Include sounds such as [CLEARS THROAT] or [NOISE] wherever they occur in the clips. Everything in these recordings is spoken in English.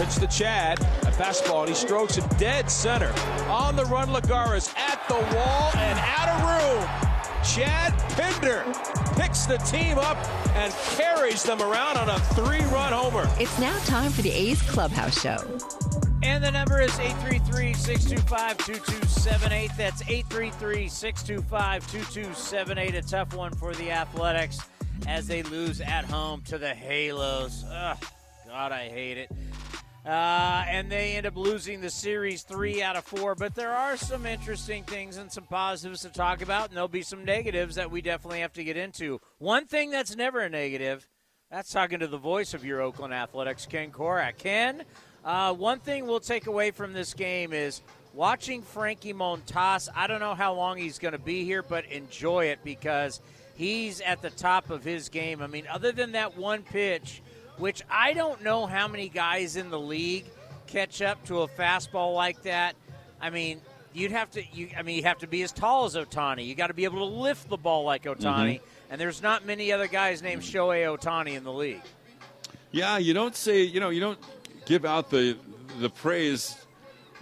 Pitch to Chad. A fastball, and he strokes it dead center. On the run, Lagares at the wall and out of room. Chad Pinder picks the team up and carries them around on a three run homer. It's now time for the A's Clubhouse Show. And the number is 833 625 2278. That's 833 625 2278. A tough one for the Athletics as they lose at home to the Halos. Ugh, God, I hate it. Uh, and they end up losing the series three out of four. But there are some interesting things and some positives to talk about, and there'll be some negatives that we definitely have to get into. One thing that's never a negative, that's talking to the voice of your Oakland Athletics, Ken Korach. Ken, uh, one thing we'll take away from this game is watching Frankie Montas. I don't know how long he's going to be here, but enjoy it because he's at the top of his game. I mean, other than that one pitch – which I don't know how many guys in the league catch up to a fastball like that. I mean, you'd have to. You, I mean, you have to be as tall as Ohtani. You got to be able to lift the ball like Ohtani, Mm-hmm. And there's not many other guys named Shohei Ohtani in the league. Yeah, you don't say. You know, you don't give out the the praise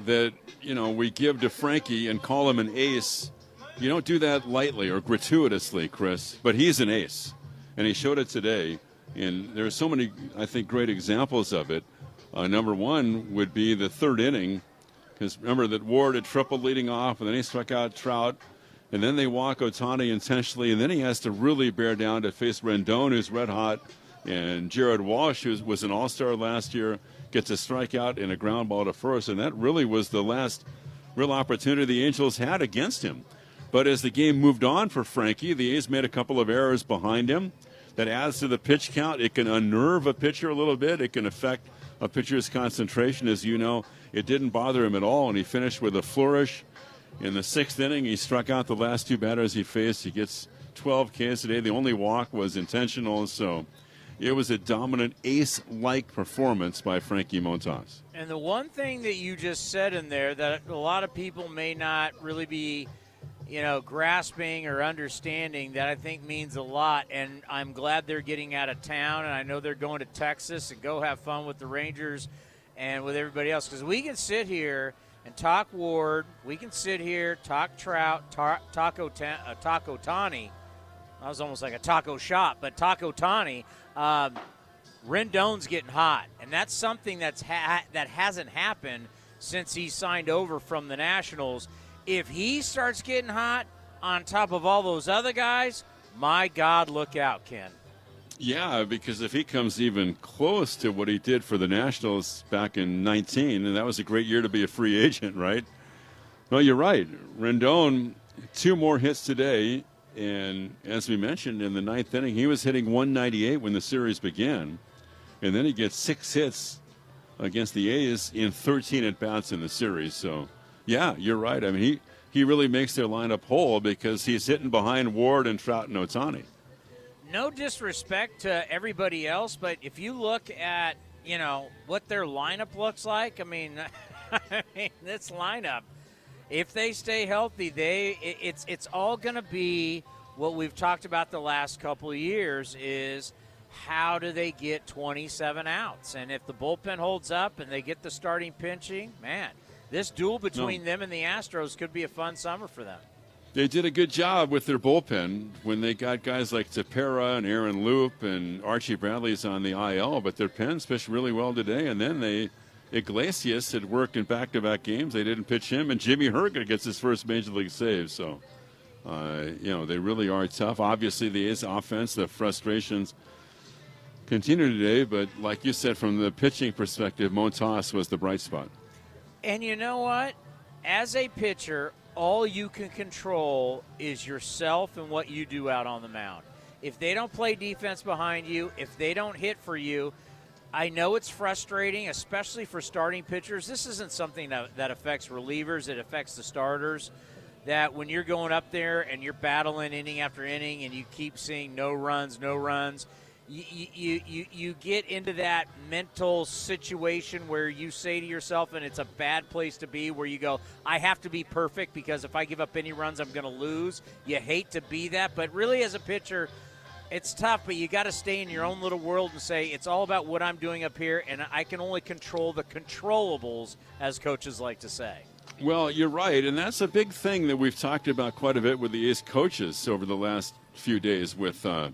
that you know we give to Frankie and call him an ace. You don't do that lightly or gratuitously, Chris. But he's an ace, and he showed it today. And there are so many, I think, great examples of it. Uh, number one would be the third inning, because remember that Ward had triple leading off, and then he struck out Trout, and then they walk Ohtani intentionally, and then he has to really bear down to face Rendon, who's red hot, and Jared Walsh, who was an All Star last year, gets a strikeout and a ground ball to first, and that really was the last real opportunity the Angels had against him. But as the game moved on for Frankie, the A's made a couple of errors behind him that adds to the pitch count. It can unnerve a pitcher a little bit. It can affect a pitcher's concentration. As you know, it didn't bother him at all, and he finished with a flourish. In the sixth inning, he struck out the last two batters he faced. He gets 12 Ks today. The only walk was intentional, so it was a dominant ace-like performance by Frankie Montas. And the one thing that you just said in there that a lot of people may not really be – you know, grasping or understanding that I think means a lot. And I'm glad they're getting out of town, and I know they're going to Texas and go have fun with the Rangers and with everybody else. Because we can sit here and talk Ward, we can sit here talk Trout, talk Taco uh, Taco Tani. That was almost like a taco shop, but Taco Tani. Um, Rendon's getting hot, and that's something that's ha- that hasn't happened since he signed over from the Nationals if he starts getting hot on top of all those other guys, my God, look out, Ken. Yeah, because if he comes even close to what he did for the Nationals back in 19, and that was a great year to be a free [LAUGHS] agent, right? Well, you're right. Rendon, two more hits today, and as we mentioned in the ninth inning, he was hitting 198 when the series began, and then he gets six hits against the A's in 13 at bats in the series. So yeah, you're right. I mean, he, he really makes their lineup whole because he's hitting behind Ward and Trout and Ohtani. No disrespect to everybody else, but if you look at you know what their lineup looks like, I mean, [LAUGHS] I mean this lineup, if they stay healthy, they it, it's it's all going to be what we've talked about the last couple of years is how do they get 27 outs? And if the bullpen holds up and they get the starting pinching, man, this duel between no. them and the Astros could be a fun summer for them. They did a good job with their bullpen when they got guys like Tepera and Aaron Loup and Archie Bradley's on the IL, but their pens pitched really well today. And then they, Iglesias had worked in back-to-back games. They didn't pitch him, and Jimmy Herget gets his first major league save. So, uh, you know, they really are tough. Obviously, the A's offense, the frustrations continue today, but like you said, from the pitching perspective, Montas was the bright spot. And you know what? As a pitcher, all you can control is yourself and what you do out on the mound. If they don't play defense behind you, if they don't hit for you, I know it's frustrating, especially for starting pitchers. This isn't something that, that affects relievers, it affects the starters. That when you're going up there and you're battling inning after inning and you keep seeing no runs, no runs, you, you, you, you get into that mental situation where you say to yourself, and it's a bad place to be, where you go, I have to be perfect because if I give up any runs, I'm going to lose. You hate to be that, but really, as a pitcher, It's tough, but you got to stay in your own little world and say it's all about what I'm doing up here, and I can only control the controllables, as coaches like to say. Well, you're right, and that's a big thing that we've talked about quite a bit with the A's coaches over the last few days with uh,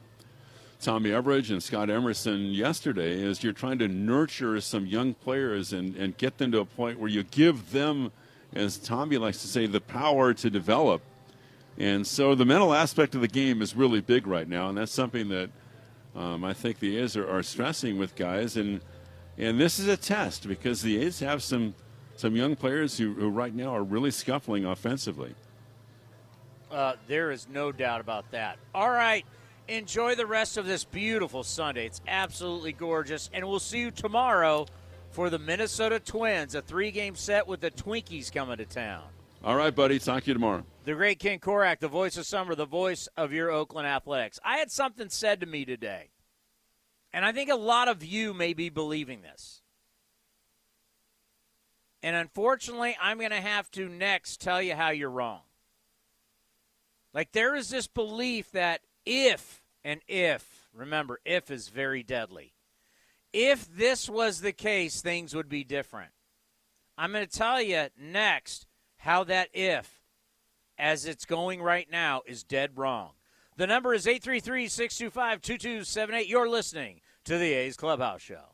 Tommy Everidge and Scott Emerson yesterday. Is you're trying to nurture some young players and, and get them to a point where you give them, as Tommy likes to say, the power to develop and so the mental aspect of the game is really big right now, and that's something that um, I think the A's are, are, stressing with guys. And and this is a test because the A's have some some young players who, who right now are really scuffling offensively. Uh, there is no doubt about that. All right. Enjoy the rest of this beautiful Sunday. It's absolutely gorgeous. And we'll see you tomorrow for the Minnesota Twins, a three game set with the Twinkies coming to town. All right, buddy. Talk to you tomorrow. The great Ken Korach, the voice of summer, the voice of your Oakland Athletics. I had something said to me today, and I think a lot of you may be believing this. And unfortunately, I'm going to have to next tell you how you're wrong. Like, there is this belief that if, and if, remember, if is very deadly. If this was the case, things would be different. I'm going to tell you next how that if, as it's going right now, is dead wrong. The number is 833 625 2278. You're listening to the A's Clubhouse Show.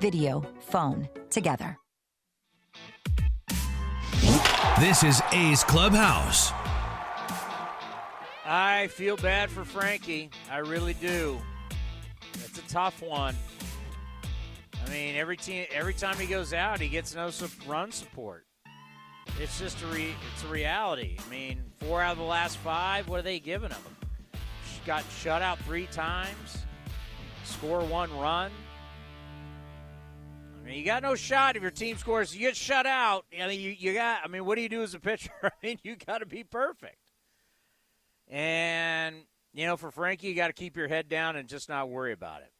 video, phone, together. This is A's Clubhouse. I feel bad for Frankie. I really do. It's a tough one. I mean, every team, every time he goes out, he gets no run support. It's just a re, it's a reality. I mean, four out of the last five. What are they giving him? Got shut out three times. Score one run. Mean, you got no shot if your team scores. You get shut out. I mean, you, you got. I mean, what do you do as a pitcher? [LAUGHS] I mean, you got to be perfect. And you know, for Frankie, you got to keep your head down and just not worry about it.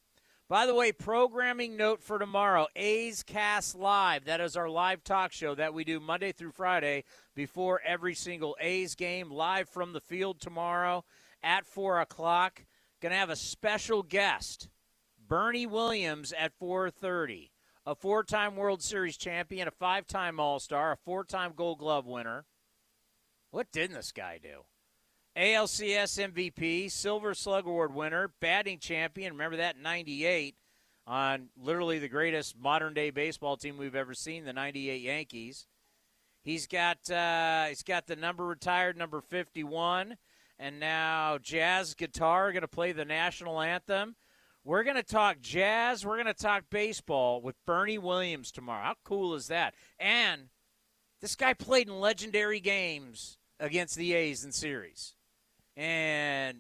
By the way, programming note for tomorrow: A's Cast Live. That is our live talk show that we do Monday through Friday before every single A's game, live from the field tomorrow at four o'clock. Going to have a special guest, Bernie Williams, at four thirty a four time World Series champion, a five time All Star, a four time Gold Glove winner. What didn't this guy do? ALCS MVP, Silver Slug Award winner, batting champion. Remember that in 98 on literally the greatest modern day baseball team we've ever seen, the 98 Yankees. He's got uh, he's got the number retired, number 51, and now jazz guitar going to play the national anthem. We're going to talk jazz. We're going to talk baseball with Bernie Williams tomorrow. How cool is that? And this guy played in legendary games against the A's in series. And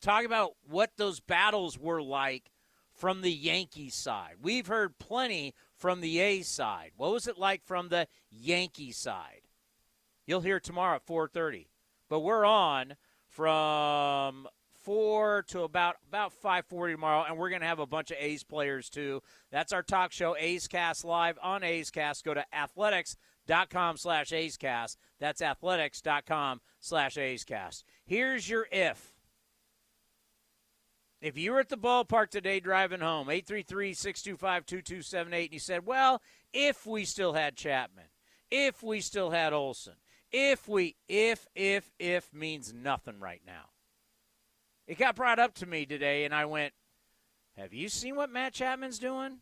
talk about what those battles were like from the Yankees side. We've heard plenty from the A's side. What was it like from the Yankee side? You'll hear tomorrow at 4:30. But we're on from four to about about five forty tomorrow, and we're going to have a bunch of A's players too. That's our talk show, A's Cast live on A's Cast. Go to athletics.com slash A's Cast. That's athletics.com slash A's Cast. Here's your if. If you were at the ballpark today driving home, 833 625 2278, and you said, well, if we still had Chapman, if we still had Olson, if we, if, if, if means nothing right now. It got brought up to me today, and I went, Have you seen what Matt Chapman's doing?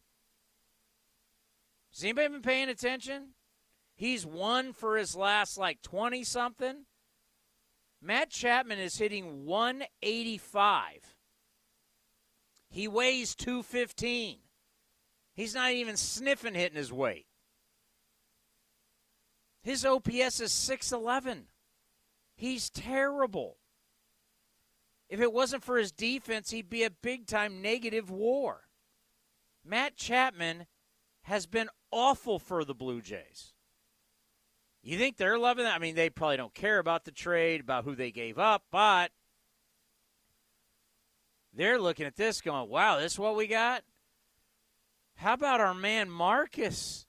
Has anybody been paying attention? He's won for his last like 20 something. Matt Chapman is hitting 185. He weighs 215. He's not even sniffing hitting his weight. His OPS is 611. He's terrible. If it wasn't for his defense, he'd be a big time negative war. Matt Chapman has been awful for the Blue Jays. You think they're loving that? I mean, they probably don't care about the trade, about who they gave up, but they're looking at this going, wow, this is what we got? How about our man Marcus?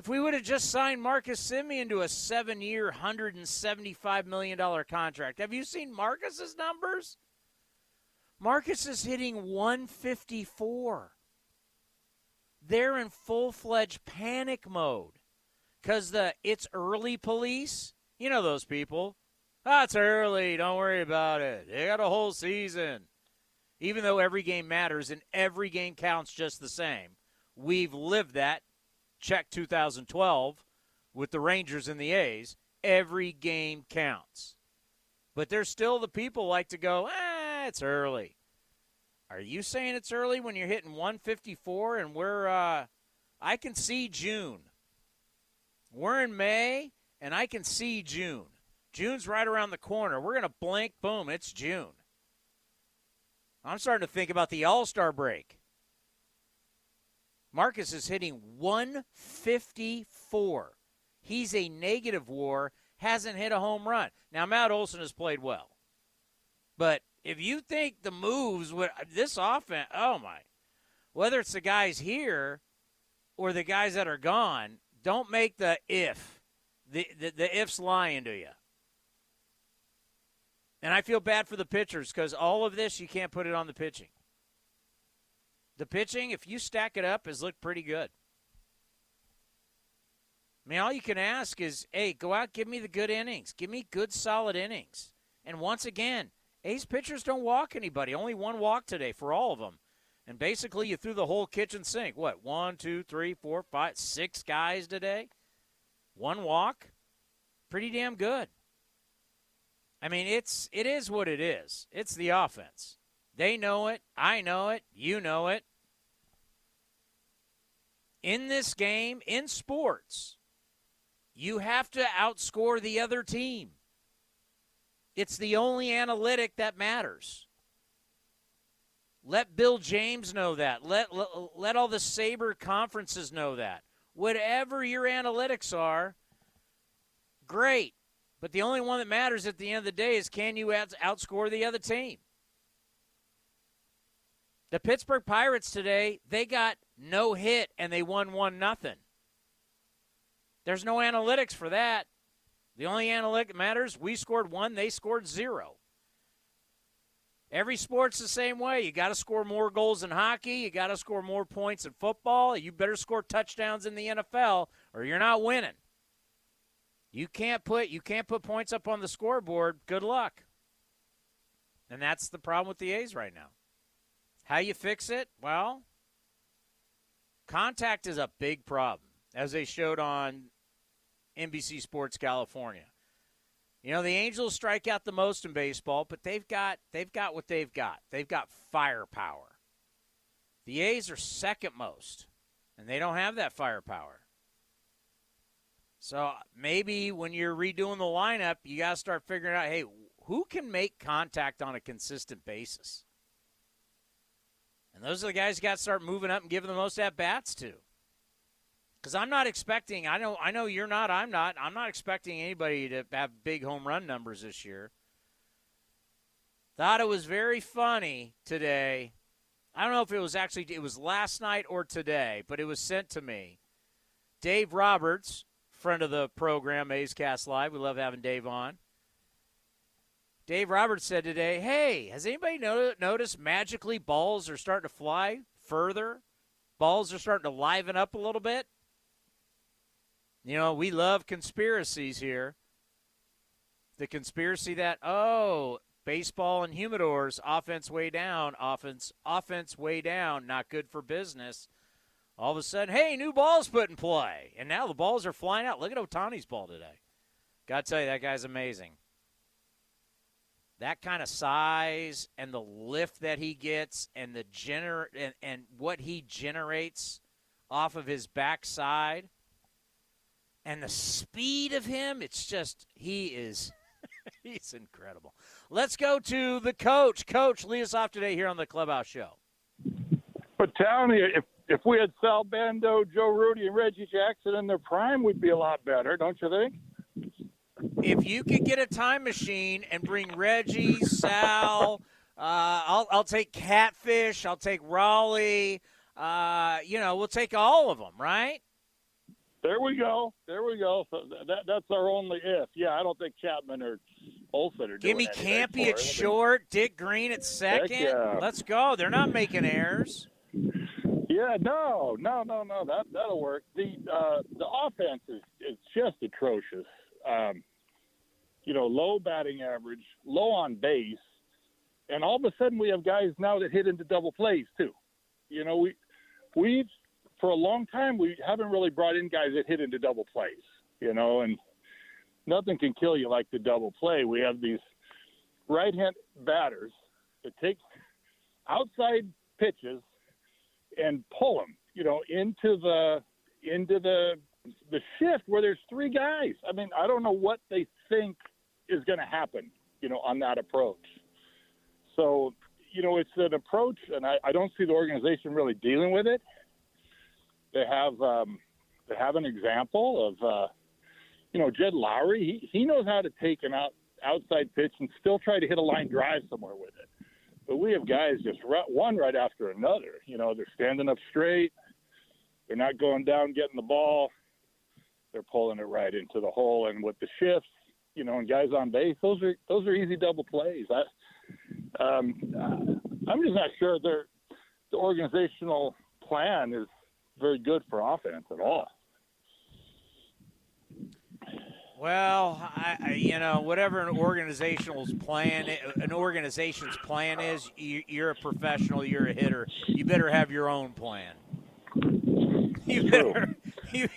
If we would have just signed Marcus Semien to a seven year, $175 million contract, have you seen Marcus's numbers? Marcus is hitting 154. They're in full fledged panic mode because the it's early police, you know those people. That's oh, early. Don't worry about it. They got a whole season. Even though every game matters and every game counts just the same, we've lived that check 2012 with the Rangers and the A's, every game counts. But there's still the people like to go, eh, it's early. Are you saying it's early when you're hitting 154 and we're, uh, I can see June. We're in May and I can see June. June's right around the corner. We're going to blink, boom, it's June. I'm starting to think about the All Star break. Marcus is hitting 154. He's a negative war, hasn't hit a home run. Now, Matt Olson has played well. But if you think the moves with this offense, oh my, whether it's the guys here or the guys that are gone, don't make the if. The, the, the if's lying to you. And I feel bad for the pitchers because all of this, you can't put it on the pitching. The pitching, if you stack it up, has looked pretty good. I mean, all you can ask is, hey, go out, give me the good innings. Give me good, solid innings. And once again, A's pitchers don't walk anybody. Only one walk today for all of them. And basically, you threw the whole kitchen sink. What, one, two, three, four, five, six guys today? One walk? Pretty damn good. I mean, it's it is what it is. It's the offense. They know it. I know it. You know it in this game, in sports, you have to outscore the other team. It's the only analytic that matters. Let Bill James know that. Let, let, let all the SABR conferences know that. Whatever your analytics are, great. But the only one that matters at the end of the day is can you outscore the other team? The Pittsburgh Pirates today, they got no hit and they won one nothing. There's no analytics for that. The only analytic that matters, we scored one, they scored zero. Every sport's the same way. You got to score more goals in hockey. You got to score more points in football. You better score touchdowns in the NFL, or you're not winning. You can't put you can't put points up on the scoreboard. Good luck. And that's the problem with the A's right now. How you fix it? Well, contact is a big problem, as they showed on NBC Sports California. You know, the Angels strike out the most in baseball, but they've got they've got what they've got. They've got firepower. The A's are second most, and they don't have that firepower. So maybe when you're redoing the lineup, you got to start figuring out, hey, who can make contact on a consistent basis? And those are the guys you got to start moving up and giving the most at bats to. Because I'm not expecting. I know. I know you're not. I'm not. I'm not expecting anybody to have big home run numbers this year. Thought it was very funny today. I don't know if it was actually it was last night or today, but it was sent to me. Dave Roberts, friend of the program, A's Cast Live. We love having Dave on. Dave Roberts said today, "Hey, has anybody noticed magically balls are starting to fly further? Balls are starting to liven up a little bit." You know, we love conspiracies here. The conspiracy that oh, baseball and humidors, offense way down, offense offense way down, not good for business. All of a sudden, hey, new balls put in play, and now the balls are flying out. Look at Ohtani's ball today. Got to tell you, that guy's amazing. That kind of size and the lift that he gets, and the gener and, and what he generates off of his backside, and the speed of him, it's just he is [LAUGHS] he's incredible. Let's go to the coach. Coach, lead us off today here on the Clubhouse Show. But me, if if we had Sal Bando, Joe Rudi and Reggie Jackson in their prime, we'd be a lot better, don't you think? If you could get a time machine and bring Reggie, Sal, uh, I'll, I'll take Catfish, I'll take Rollie. Uh, you know, we'll take all of them, right? There we go. There we go. So that that's our only if. Yeah, I don't think Chapman or Olson are Give me Campy at short, Dick Green at second. yeah. Let's go. They're not making errors. Yeah, no, no, no, no. That that'll work. The uh, the offense is is just atrocious. Um, you know, low batting average, low on base, and all of a sudden we have guys now that hit into double plays too. You know, we we've for a long time we haven't really brought in guys that hit into double plays. You know, and nothing can kill you like the double play. We have these right hand batters that take outside pitches and pull them, you know, into the into the the shift where there's three guys. I mean, I don't know what they think is going to happen, you know, on that approach. So, you know, it's an approach, and I, I don't see the organization really dealing with it. They have um, they have an example of, uh, you know, Jed Lowrie. He he knows how to take an out outside pitch and still try to hit a line drive somewhere with it. But we have guys just right, one right after another. You know, they're standing up straight. They're not going down getting the ball. They're pulling it right into the hole. And with the shifts, you know, and guys on base, those are those are easy double plays. I, um, uh, I'm just not sure their the organizational plan is very good for offense at all. Well, I, you know, whatever an organizational's plan, an organization's plan is, you, you're a professional, you're a hitter. You better have your own plan. You better, [LAUGHS] you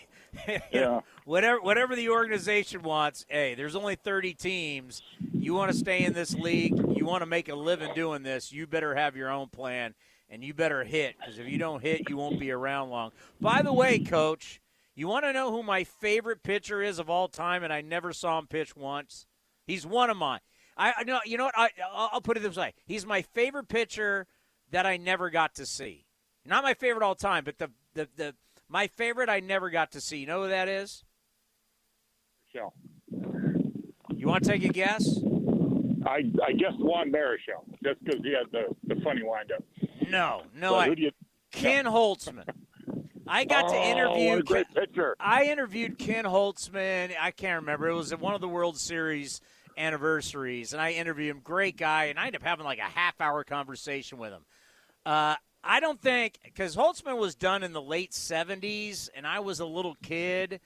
[LAUGHS] Yeah. whatever, whatever the organization wants. Hey, there's only 30 teams. You want to stay in this league. You want to make a living doing this. You better have your own plan, and you better hit because if you don't hit, you won't be around long. By the way, coach. You want to know who my favorite pitcher is of all time, and I never saw him pitch once. He's one of mine. I, know. You know what? I, I'll put it this way: He's my favorite pitcher that I never got to see. Not my favorite all time, but the the, the my favorite I never got to see. You know who that is? Shell. You want to take a guess? I I guess Juan Marichal, just because he had the, the funny windup. No, no. I, who do you? Ken Holtzman. I got to Oh, interview. what a great Ken- pitcher. I interviewed Ken Holtzman. I can't remember. It was at one of the World Series anniversaries, and I interviewed him. Great guy, and I ended up having like a half hour conversation with him. Uh, I don't think because Holtzman was done in the late '70s, and I was a little kid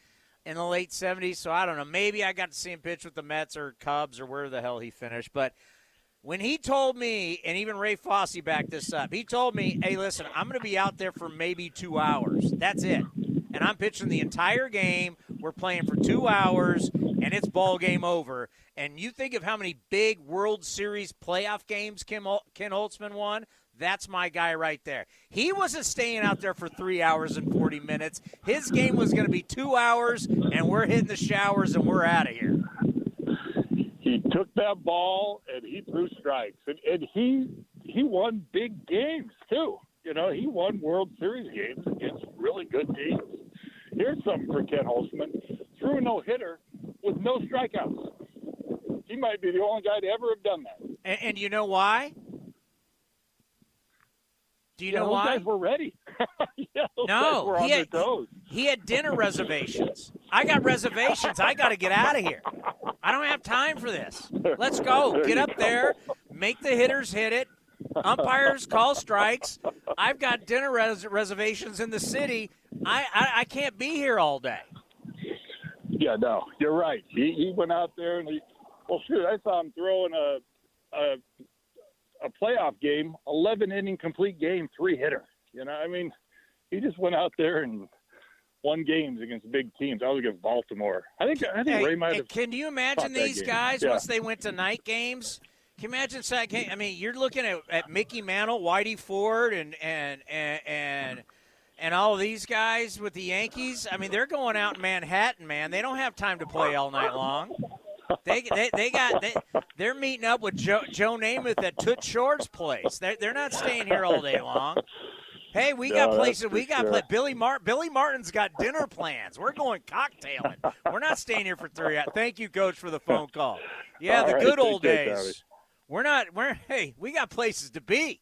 in the late '70s, so I don't know. Maybe I got to see him pitch with the Mets or Cubs or where the hell he finished, but. When he told me, and even Ray Fosse backed this up, he told me, hey, listen, I'm going to be out there for maybe two hours. That's it. And I'm pitching the entire game. We're playing for two hours, and it's ball game over. And you think of how many big World Series playoff games Kim, Ken Holtzman won? That's my guy right there. He wasn't staying out there for three hours and 40 minutes. His game was going to be two hours, and we're hitting the showers, and we're out of here. he took that ball and he threw strikes, and, and he he won big games too. You know, he won World Series games against really good teams. Here's something for Ken Holtzman: threw a no hitter with no strikeouts. He might be the only guy to ever have done that. And, and you know why? Do you yeah, know why? guys were ready. [LAUGHS] yeah, No, he had- He had dinner reservations. I got reservations. I got to get out of here. I don't have time for this. [LAUGHS] Let's go. There Get up go. there, make the hitters hit it. Umpires call strikes. I've got dinner res- reservations in the city. I, I I can't be here all day. Yeah, no, you're right. He he went out there and he. Well, shoot, I saw him throwing a a, a playoff game, 11 inning complete game, three hitter. You know, I mean, he just went out there and won games against big teams. I was against Baltimore. I think I think Hey, Ray might have. can you imagine these guys Yeah. once they went to night games? Can you imagine? I mean, you're looking at, at Mickey Mantle, Whitey Ford, and and and and and all of these guys with the Yankees. I mean, they're going out in Manhattan, man. They don't have time to play all night long. They they, they got they, they're meeting up with Joe Joe Namath at Toots Shor's place. They're they're not staying here all day long. Hey, we got No, that's places. We got sure. pla- Billy Martin. Billy Martin's got dinner plans. We're going cocktailing. We're not staying here for three hours. Thank you, Coach, for the phone call. Yeah, All the right, good old days. We're not. We're hey. We got places to be.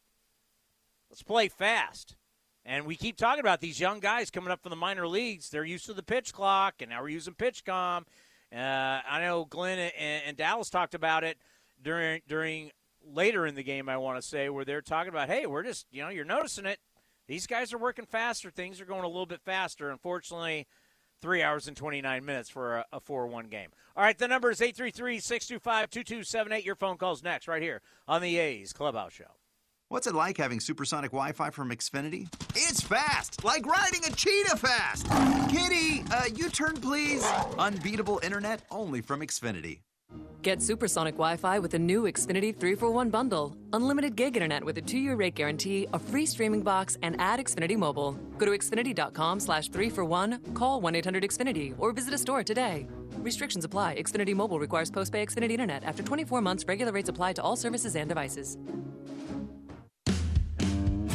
Let's play fast. And we keep talking about these young guys coming up from the minor leagues. They're used to the pitch clock, and now we're using PitchCom. Uh, I know Glen and, and Dallas talked about it during during later in the game. I want to say where they're talking about, hey, we're just you know you're noticing it. These guys are working faster. Things are going a little bit faster. Unfortunately, three hours and 29 minutes for a, a 4-1 game. All right, the number is 833-625-2278. Your phone call's next right here on the A's Clubhouse Show. What's it like having supersonic Wi Fi from Xfinity? It's fast, like riding a cheetah fast. Kitty, uh, U turn please. Unbeatable internet only from Xfinity. Get supersonic Wi Fi with the new Xfinity 3 for 1 bundle. Unlimited gig internet with a two year rate guarantee, a free streaming box, and add Xfinity Mobile. Go to Xfinity.com slash 3 for 1, call 1 800 Xfinity, or visit a store today. Restrictions apply. Xfinity Mobile requires post pay Xfinity internet. After 24 months, regular rates apply to all services and devices.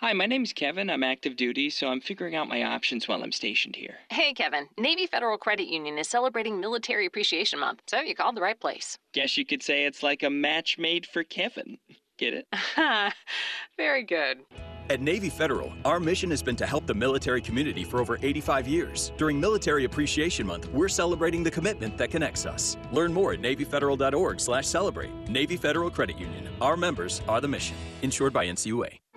Hi, my name's Kevin. I'm active duty, so I'm figuring out my options while I'm stationed here. Hey, Kevin. Navy Federal Credit Union is celebrating Military Appreciation Month, so you called the right place. Guess you could say it's like a match made for Kevin. [LAUGHS] Get it? [LAUGHS] Very good. At Navy Federal, our mission has been to help the military community for over 85 years. During Military Appreciation Month, we're celebrating the commitment that connects us. Learn more at NavyFederal.org/celebrate. Navy Federal Credit Union. Our members are the mission. Insured by NCUA.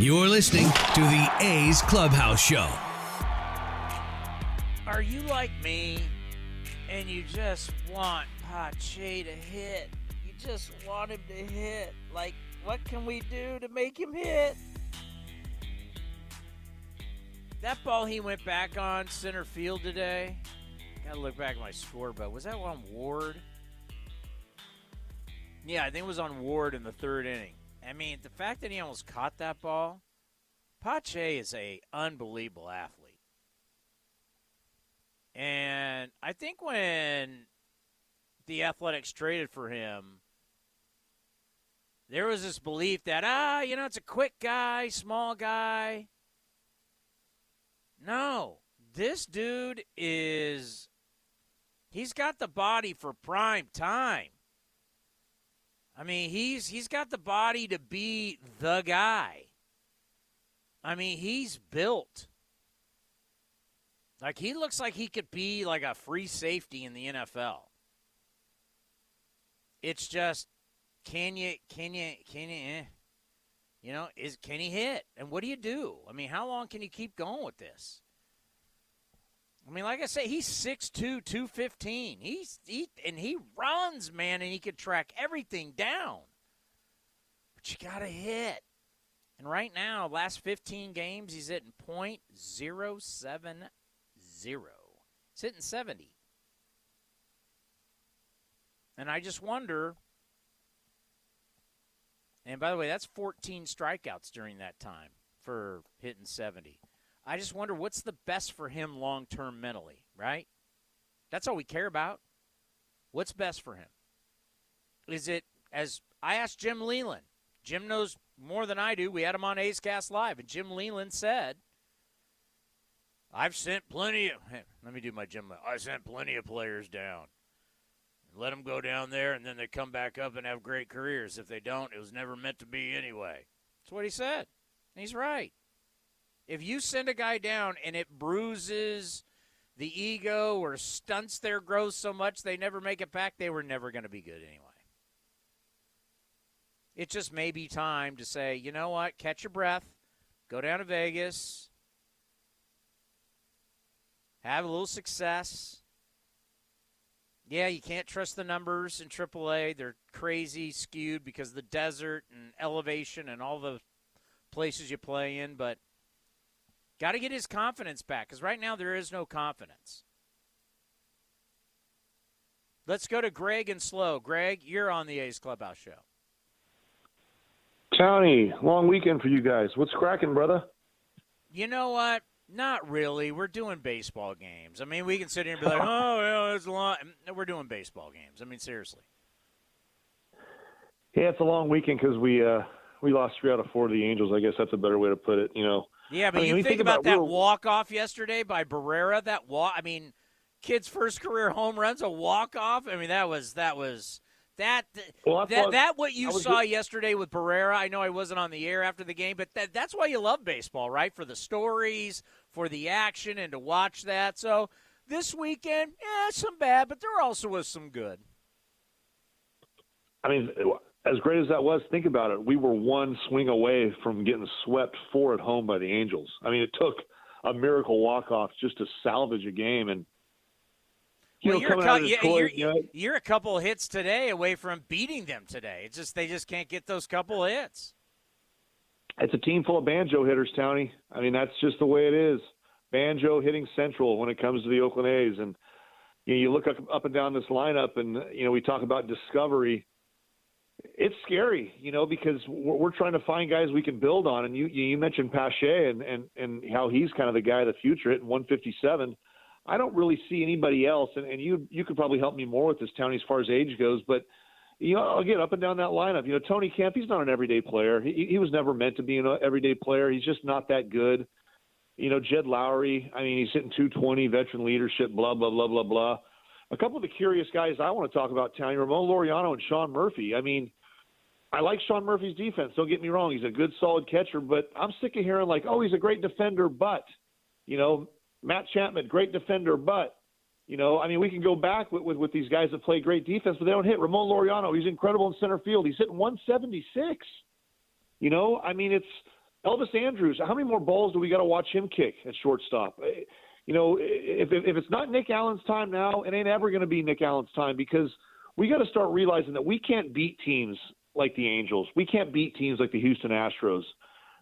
You're listening to the A's Clubhouse Show. Are you like me and you just want Pache to hit? You just want him to hit. Like, what can we do to make him hit? That ball he went back on center field today. Gotta look back at my scoreboard. Was that on Ward? Yeah, I think it was on Ward in the third inning. I mean, the fact that he almost caught that ball, Pache is a unbelievable athlete. And I think when the Athletics traded for him, there was this belief that, ah, you know, it's a quick guy, small guy. No, this dude is, he's got the body for prime time. I mean, he's he's got the body to be the guy. I mean, he's built. Like he looks like he could be like a free safety in the NFL. It's just can you can you can you eh? you know is can he hit and what do you do? I mean, how long can you keep going with this? I mean, like I say, he's 6'2", 215. He's he and he runs, man, and he could track everything down. But you gotta hit. And right now, last 15 games, he's hitting point zero seven zero. He's hitting 70. And I just wonder. And by the way, that's 14 strikeouts during that time for hitting 70. I just wonder what's the best for him long term mentally, right? That's all we care about. What's best for him? Is it, as I asked Jim Leyland, Jim knows more than I do. We had him on A's Cast Live, and Jim Leyland said, I've sent plenty of, let me do my Jim, I sent plenty of players down. Let them go down there, and then they come back up and have great careers. If they don't, it was never meant to be anyway. That's what he said. And he's right. If you send a guy down and it bruises the ego or stunts their growth so much they never make it back, they were never going to be good anyway. It just may be time to say, you know what, catch your breath, go down to Vegas, have a little success. Yeah, you can't trust the numbers in AAA. They're crazy skewed because of the desert and elevation and all the places you play in, but got to get his confidence back because right now there is no confidence. Let's go to Greg and Slow. Greg, you're on the A's Clubhouse show. Tony, long weekend for you guys. What's cracking, brother? You know what? Not really. We're doing baseball games. I mean, we can sit here and be like, [LAUGHS] "Oh, yeah, it's a lot." We're doing baseball games. I mean, seriously. Yeah, it's a long weekend because we uh, we lost three out of four to the Angels. I guess that's a better way to put it. You know. Yeah, but I mean, you think, think about, about that walk off yesterday by Barrera. That walk. I mean, kid's first career home runs, a walk off. I mean, that was that was that Well, that what- that what you saw ju- yesterday with Barrera. I know I wasn't on the air after the game, but that, that's why you love baseball, right? For the stories, for the action, and to watch that. So this weekend, yeah, some bad, but there also was some good. I mean, as great as that was, think about it. We were one swing away from getting swept four at home by the Angels. I mean, it took a miracle walk off just to salvage a game. And you well, know, you're, a coming cou- out of yeah, Detroit, you're, you know, you're a couple hits today away from beating them today. It's just they just can't get those couple hits. it's a team full of banjo hitters, Townie. I mean, that's just the way it is. Banjo hitting central when it comes to the Oakland A's, and you, know, you look up, up and down this lineup, and you know we talk about discovery. It's scary, you know, because we're, trying to find guys we can build on. And you you mentioned Pache and and and how he's kind of the guy of the future hitting 157. I don't really see anybody else, and, and you you could probably help me more with this, Townie, as far as age goes, but you know, get up and down that lineup. You know, Tony Kemp, he's not an everyday player. He, he was never meant to be an uh, everyday player. He's just not that good. You know, Jed Lowrie, I mean, he's hitting 220, veteran leadership, blah, blah, blah, blah, blah. A couple of the curious guys I want to talk about, Tony, Ramon Laureano and Sean Murphy. I mean, I like Sean Murphy's defense. Don't get me wrong. He's a good, solid catcher, but I'm sick of hearing, like, oh, he's a great defender, but, you know, Matt Chapman, great defender, but, you know, I mean, we can go back with, with, with these guys that play great defense, but they don't hit. Ramon Laureano, he's incredible in center field. He's hitting 176. You know, I mean, it's Elvis Andrus. How many more balls do we got to watch him kick at shortstop? You know, if, if if it's not Nick Allen's time now, it ain't ever going to be Nick Allen's time because we got to start realizing that we can't beat teams like the Angels. We can't beat teams like the Houston Astros,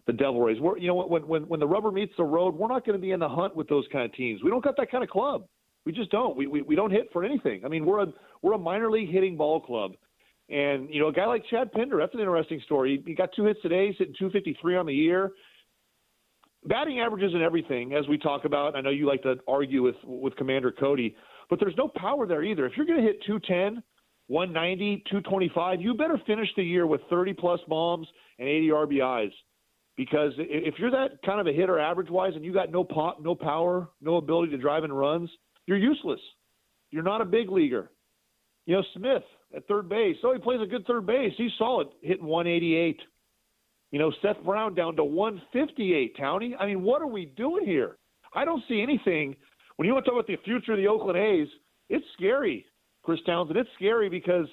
the Devil Rays. We're, you know, when when when the rubber meets the road, we're not going to be in the hunt with those kind of teams. We don't got that kind of club. We just don't. We, we we don't hit for anything. I mean, we're a we're a minor league hitting ball club. And you know, a guy like Chad Pinder, that's an interesting story. He got two hits today. He's hitting 253 on the year. Batting averages and everything, as we talk about. I know you like to argue with with Commander Cody, but there's no power there either. If you're going to hit 210, 190, 225, you better finish the year with 30 plus bombs and 80 RBIs. Because if you're that kind of a hitter average wise and you got no pop, no power, no ability to drive in runs, you're useless. You're not a big leaguer. You know, Smith at third base. Oh, he plays a good third base. He's solid, hitting 188. You know, Seth Brown down to 158, Townie. I mean, what are we doing here? I don't see anything. When you want to talk about the future of the Oakland A's, it's scary, Chris Townsend. It's scary because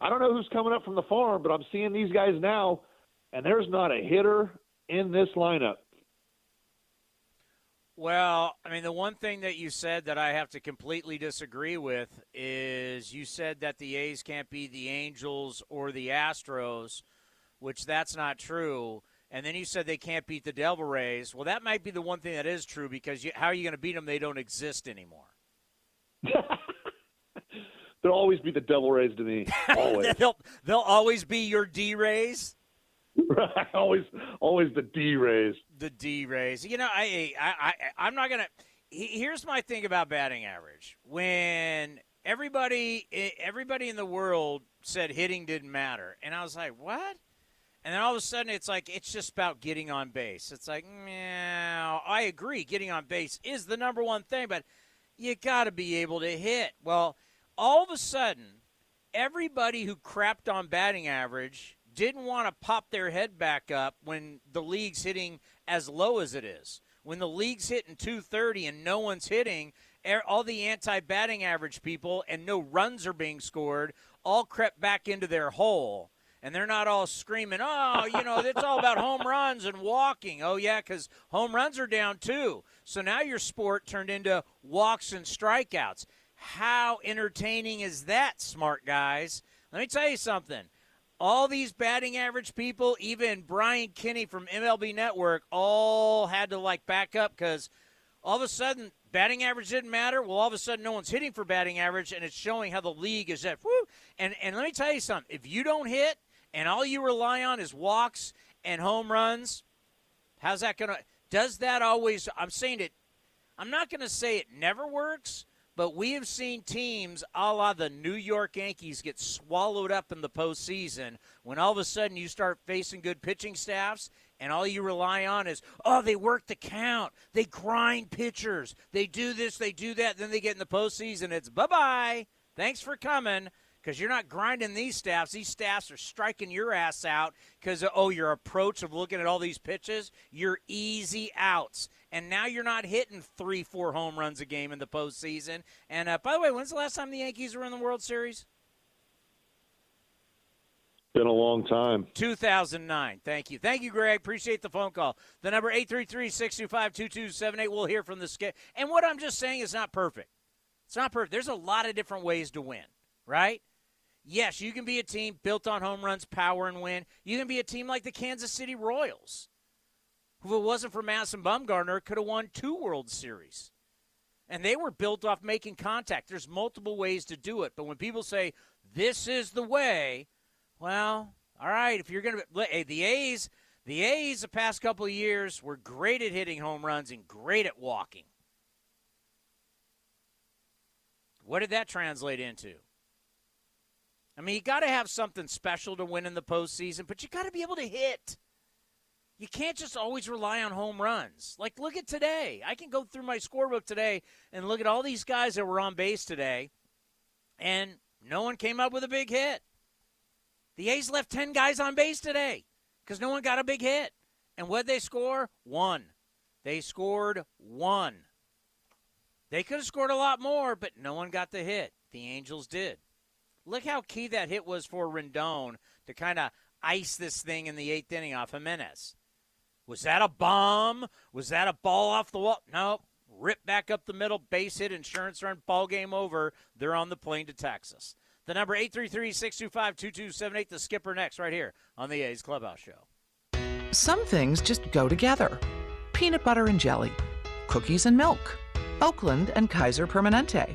I don't know who's coming up from the farm, but I'm seeing these guys now, and there's not a hitter in this lineup. Well, I mean, the one thing that you said that I have to completely disagree with is you said that the A's can't be the Angels or the Astros, which that's not true. And then you said they can't beat the Devil Rays. Well, that might be the one thing that is true because you, how are you going to beat them? They don't exist anymore. [LAUGHS] they'll always be the Devil Rays to me. [LAUGHS] Always, they'll they'll always be your D Rays. [LAUGHS] Always, always the D Rays. The D Rays. You know, I I, I I'm not gonna. Here's my thing about batting average. When everybody eh, everybody in the world said hitting didn't matter, and I was like, what? And then all of a sudden, it's like it's just about getting on base. It's like, meow. I agree, getting on base is the number one thing, but you got to be able to hit. Well, all of a sudden, everybody who crapped on batting average didn't want to pop their head back up when the league's hitting as low as it is. When the league's hitting 230 and no one's hitting, all the anti batting average people and no runs are being scored all crept back into their hole. And they're not all screaming, oh, you know, it's all about home runs and walking. Oh, yeah, because home runs are down too. So now your sport turned into walks and strikeouts. How entertaining is that, smart guys? Let me tell you something. All these batting average people, even Brian Kenny from MLB Network, all had to like back up because all of a sudden batting average didn't matter. Well, all of a sudden no one's hitting for batting average, and it's showing how the league is at. And and let me tell you something. If you don't hit, and all you rely on is walks and home runs, how's that gonna? Does that always? I'm saying it. I'm not going to say it never works, but we have seen teams a la the New York Yankees get swallowed up in the postseason when all of a sudden you start facing good pitching staffs and all you rely on is, oh, they work the count. They grind pitchers. They do this, they do that. Then they get in the postseason. It's bye bye. Thanks for coming because you're not grinding these staffs. These staffs are striking your ass out because, oh, your approach of looking at all these pitches, you're easy outs and now you're not hitting three, four home runs a game in the postseason. And uh, by the way, when's the last time the Yankees were in the World Series? Been a long time. 2009. Thank you. Thank you, Greg. Appreciate the phone call. The number 833-625-2278. We'll hear from the skip. And what I'm just saying is not perfect. It's not perfect. There's a lot of different ways to win, right? Yes, you can be a team built on home runs, power, and win. You can be a team like the Kansas City Royals who, if it wasn't for Madison Bumgarner, could have won two World Series. And they were built off making contact. There's multiple ways to do it. But when people say, this is the way, well, all right, if you're going to. Hey, the A's. The A's the past couple of years were great at hitting home runs and great at walking. What did that translate into? I mean, you got to have something special to win in the postseason, but you got to be able to hit you can't just always rely on home runs. Like, look at today. I can go through my scorebook today and look at all these guys that were on base today, and no one came up with a big hit. The A's left 10 guys on base today because no one got a big hit. And what they score? One. They scored one. They could have scored a lot more, but no one got the hit. The Angels did. Look how key that hit was for Rendon to kind of ice this thing in the eighth inning off Jimenez. Was that a bomb? Was that a ball off the wall? No. Rip back up the middle, base hit, insurance run, ball game over. They're on the plane to Texas. The number 833-625-2278, the skipper next, right here on the A's Clubhouse Show. Some things just go together. Peanut butter and jelly, cookies and milk, Oakland and Kaiser Permanente.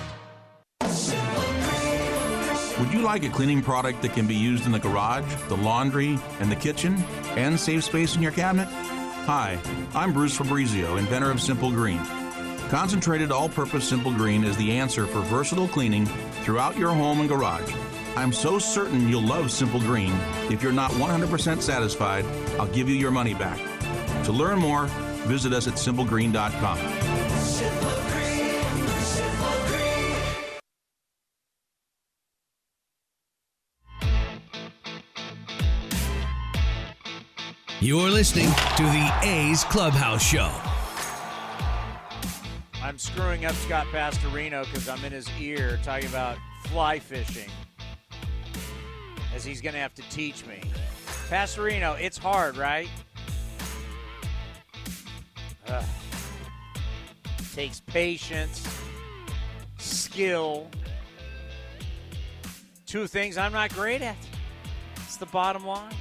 Would you like a cleaning product that can be used in the garage, the laundry, and the kitchen, and save space in your cabinet? Hi, I'm Bruce Fabrizio, inventor of Simple Green. Concentrated all purpose Simple Green is the answer for versatile cleaning throughout your home and garage. I'm so certain you'll love Simple Green. If you're not 100% satisfied, I'll give you your money back. To learn more, visit us at simplegreen.com. You're listening to the A's Clubhouse Show. I'm screwing up Scott Pastorino because I'm in his ear talking about fly fishing, as he's going to have to teach me. Pastorino, it's hard, right? Ugh. Takes patience, skill. Two things I'm not great at. It's the bottom line.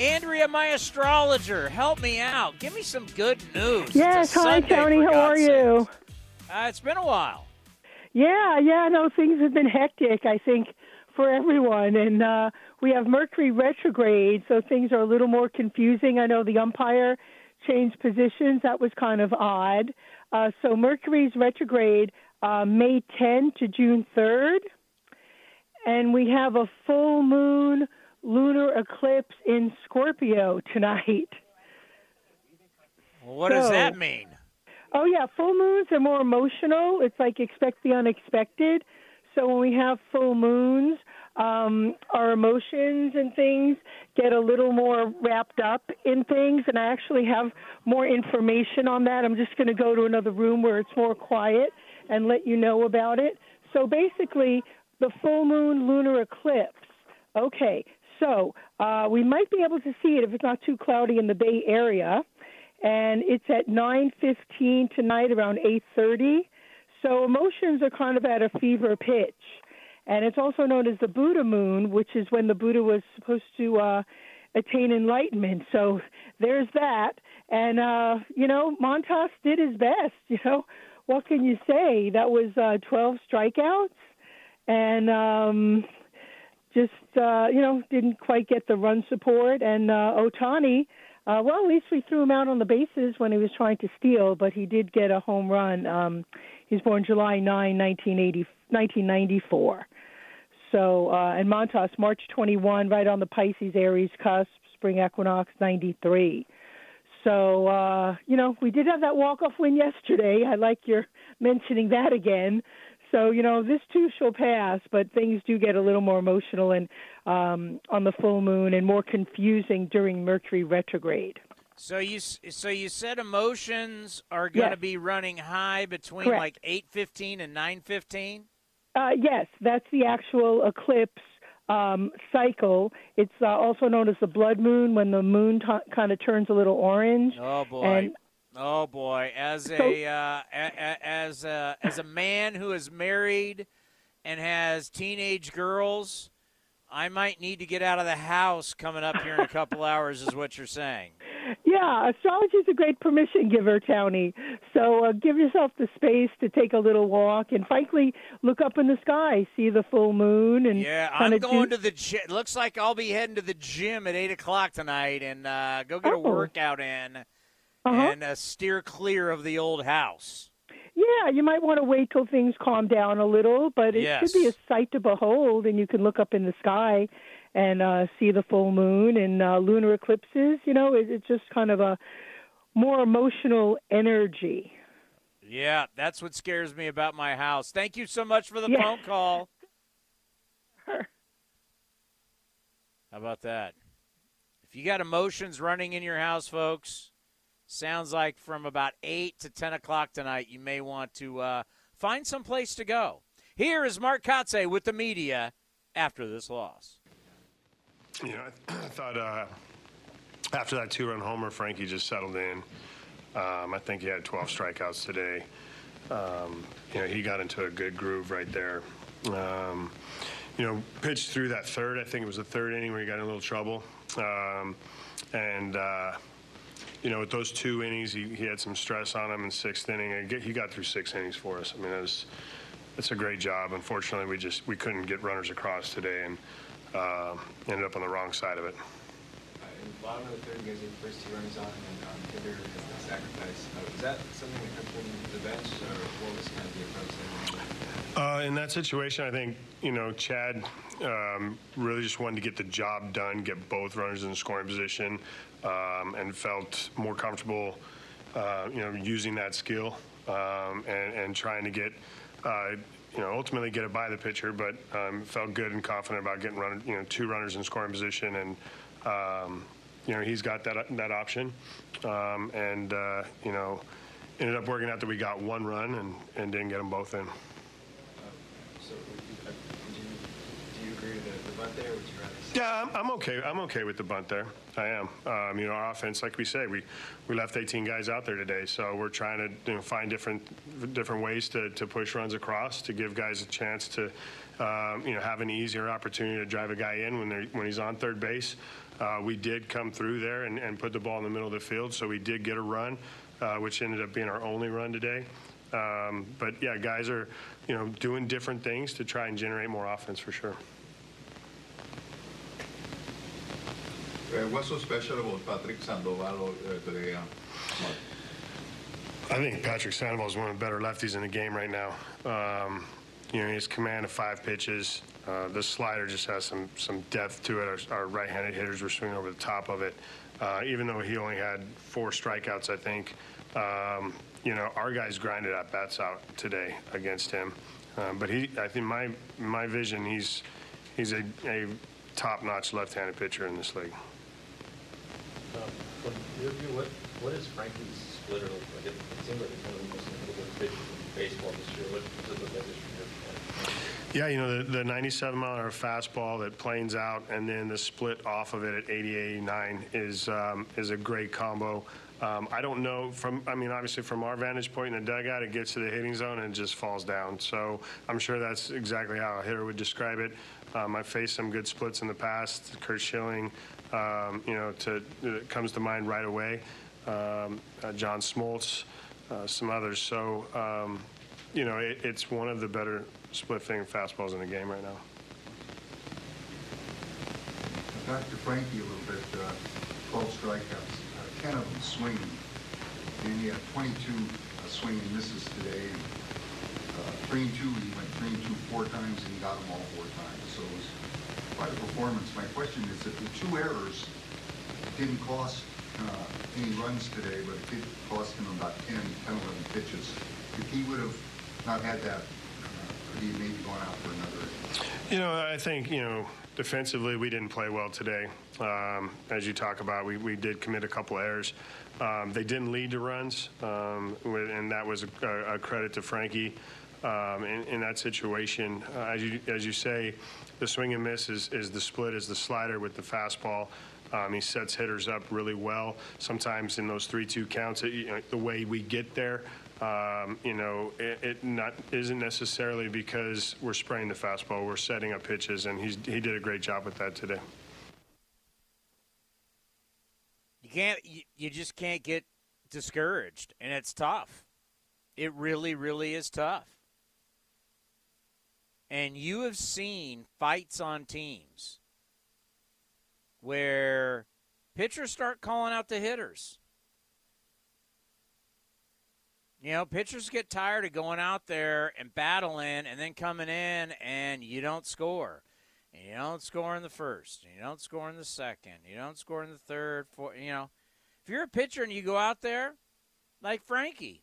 Andrea, my astrologer, help me out. Give me some good news. Yes, hi Sunday, Tony. How are you? Uh, it's been a while. Yeah, yeah. No, things have been hectic. I think for everyone, and uh, we have Mercury retrograde, so things are a little more confusing. I know the umpire changed positions. That was kind of odd. Uh, so Mercury's retrograde uh, May 10 to June 3rd, and we have a full moon lunar eclipse in Scorpio tonight. Well, what does that mean? Oh yeah, full moons are more emotional. It's like expect the unexpected. So when we have full moons, um, our emotions and things get a little more wrapped up in things. And I actually have more information on that. I'm just going to go to another room where it's more quiet and let you know about it. So basically, the full moon lunar eclipse. Okay, so uh, we might be able to see it if it's not too cloudy in the Bay Area and it's at 9:15 tonight around 8:30. So emotions are kind of at a fever pitch. And it's also known as the Buddha moon, which is when the Buddha was supposed to uh attain enlightenment. So there's that. And uh, you know, Montas did his best, you know. What can you say? That was uh 12 strikeouts and um just uh, you know didn't quite get the run support. And uh, Ohtani, uh, well, at least we threw him out on the bases when he was trying to steal, but he did get a home run. Um, he's born July 9, 1980, 1994. So uh, and Montas, March 21, right on the Pisces Aries cusp, spring equinox 93. So uh, you know we did have that walk-off win yesterday. I like your mentioning that again. So you know this too shall pass, but things do get a little more emotional and um, on the full moon and more confusing during Mercury retrograde. So you s- so you said emotions are going to Yes. be running high between Correct. like eight fifteen and nine fifteen. Uh, yes, that's the actual eclipse um, cycle. It's uh, also known as the blood moon when the moon t- kind of turns a little orange. Oh boy. And oh boy. As a, uh, a, a as a as a man who is married and has teenage girls, I might need to get out of the house coming up here in a [LAUGHS] couple hours. Is what you're saying? Yeah, astrology is a great permission giver, Townie. So uh, give yourself the space to take a little walk and, frankly, look up in the sky, see the full moon, and Yeah, I'm going do, to the gym. Looks like I'll be heading to the gym at eight o'clock tonight and uh, go get a Oh. workout in Uh-huh. and uh, steer clear of the old house. Yeah, you might want to wait till things calm down a little, but it Yes. should be a sight to behold, and you can look up in the sky and uh, see the full moon and uh, lunar eclipses. You know, it, it's just kind of a more emotional energy. Yeah, that's what scares me about my house. Thank you so much for the Yeah. phone call. [LAUGHS] How about that? If you got emotions running in your house, folks, sounds like from about 8 to 10 o'clock tonight, you may want to uh, find some place to go. Here is Mark Kotsay with the media after this loss. You know, I, [CLEARS THROAT] I thought uh, after that two-run homer, Frankie just settled in. Um, I think he had 12 strikeouts today. um, you know, he got into a good groove right there. Um, you know, pitched through that third. I think it was the third inning where he got in a little trouble. Um, and, uh, you know, with those two innings, he, he had some stress on him in sixth inning. And get, he got through six innings for us. I mean, it was, it's a great job. Unfortunately, we just we couldn't get runners across today and uh, ended up on the wrong side of it. In the bottom of the third, you guys first two runners on, and then um, Hitter has the sacrifice. Uh, is that something that comes from the bench, or what was kind of the approach there? Uh, in that situation, I think you know Chad um, really just wanted to get the job done, get both runners in the scoring position, um, and felt more comfortable, uh, you know, using that skill um, and, and trying to get, uh, you know, ultimately get it by the pitcher. But um, felt good and confident about getting run, you know, two runners in scoring position, and um, you know he's got that that option, um, and uh, you know, ended up working out that we got one run and, and didn't get them both in. So, uh, do you, agree with the, the there, would you rather? Yeah, I'm, I'm okay. I'm okay with the bunt there. I am. Um, you know, our offense, like we say, we, we left 18 guys out there today, so we're trying to you know, find different different ways to, to push runs across to give guys a chance to, um, you know, have an easier opportunity to drive a guy in when they when he's on third base. Uh, we did come through there and, and put the ball in the middle of the field, so we did get a run, uh, which ended up being our only run today. Um, but yeah, guys are, you know, doing different things to try and generate more offense for sure. Uh, what's so special about Patrick Sandoval uh, today? Uh, I think Patrick Sandoval is one of the better lefties in the game right now. Um, you know, his command of five pitches. Uh, the slider just has some some depth to it. Our, our right-handed hitters were swinging over the top of it. Uh, even though he only had four strikeouts, I think, um, you know, our guys grinded at bats out today against him. Um, but he, I think my my vision, he's he's a, a top-notch left-handed pitcher in this league. Um, from your view, what, what is Frankie's splitter look like? It, it seems like it's one of the most difficult pitches in baseball this year. What does it look like this year? Yeah, you know, the, the 97 mile an hour fastball that planes out and then the split off of it at 80, 89 is, um, is a great combo. Um, I don't know from, I mean, obviously from our vantage point in the dugout, it gets to the hitting zone and just falls down. So I'm sure that's exactly how a hitter would describe it. Um, I've faced some good splits in the past. Curt Schilling, um, you know, to, it comes to mind right away. Um, uh, John Smoltz, uh, some others. So, um, you know, it, it's one of the better split finger fastballs in the game right now. Back to Frankie a little bit. Uh, 12 strikeouts, uh, 10 of them swinging. And he had 22 uh, swinging misses today. Uh, three and two, he went three and two four times, and got them all four times. So it was a performance. My question is that the two errors didn't cost uh, any runs today, but it did cost him about 10, 10, 11 pitches. If he would have not had that, uh, could he maybe gone out for another? You know, I think, you know, defensively, we didn't play well today. Um, as you talk about, we, we did commit a couple errors. Um, they didn't lead to runs, um, and that was a, a credit to Frankie um, in, in that situation. Uh, as, you, as you say, the swing and miss is, is the split, is the slider with the fastball. Um, he sets hitters up really well. Sometimes in those three-two counts, it, you know, the way we get there, um, you know, it, it not isn't necessarily because we're spraying the fastball. We're setting up pitches, and he's he did a great job with that today. You can't. You, you just can't get discouraged, and it's tough. It really, really is tough. And you have seen fights on teams where pitchers start calling out the hitters. You know, pitchers get tired of going out there and battling and then coming in and you don't score. And you don't score in the first. And you don't score in the second. You don't score in the third. Fourth, you know, if you're a pitcher and you go out there like Frankie,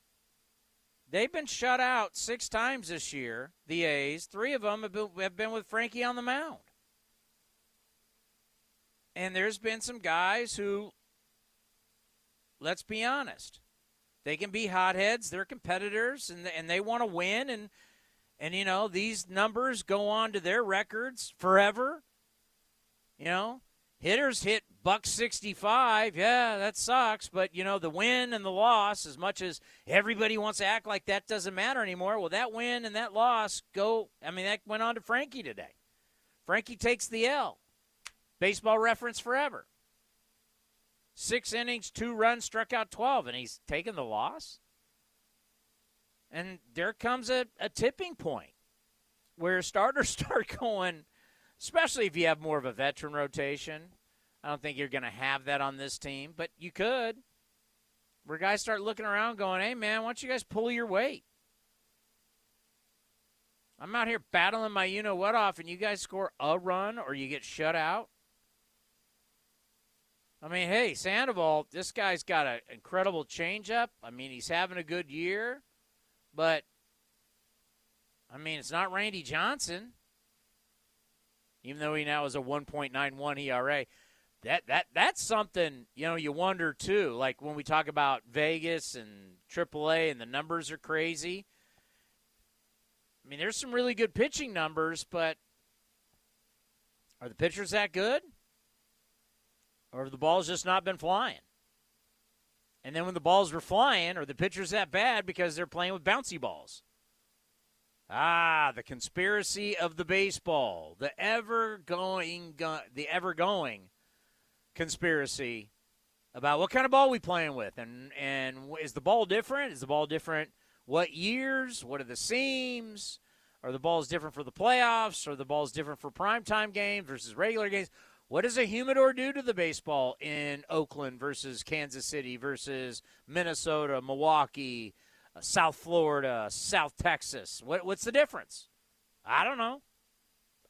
they've been shut out six times this year, the A's. Three of them have been, have been with Frankie on the mound. And there's been some guys who, let's be honest, they can be hotheads. They're competitors, and and they want to win. And and you know these numbers go on to their records forever. You know, hitters hit buck 65 yeah that sucks but you know the win and the loss as much as everybody wants to act like that doesn't matter anymore well that win and that loss go i mean that went on to frankie today. Frankie takes the l. Baseball reference forever. Six innings two runs struck out 12 and he's taken the loss. And there comes a, a tipping point where starters [LAUGHS] start going especially if you have more of a veteran rotation I don't think you're going to have that on this team, but you could. Where guys start looking around going, hey, man, why don't you guys pull your weight? I'm out here battling my you know what off, and you guys score a run or you get shut out. I mean, hey, Sandoval, this guy's got an incredible changeup. I mean, he's having a good year, but I mean, it's not Randy Johnson, even though he now has a 1.91 ERA that that that's something you know you wonder too. Like when we talk about Vegas and AAA and the numbers are crazy. I mean, there's some really good pitching numbers, but are the pitchers that good? Or have the balls just not been flying? And then when the balls were flying, are the pitchers that bad because they're playing with bouncy balls? Ah, the conspiracy of the baseball, the ever going, the ever going conspiracy about what kind of ball we playing with, and and is the ball different? Is the ball different? What years? What are the seams? Are the balls different for the playoffs? Are the balls different for primetime games versus regular games? What does a humidor do to the baseball in Oakland versus Kansas City versus Minnesota, Milwaukee, uh, South Florida, South Texas? What, what's the difference? I don't know.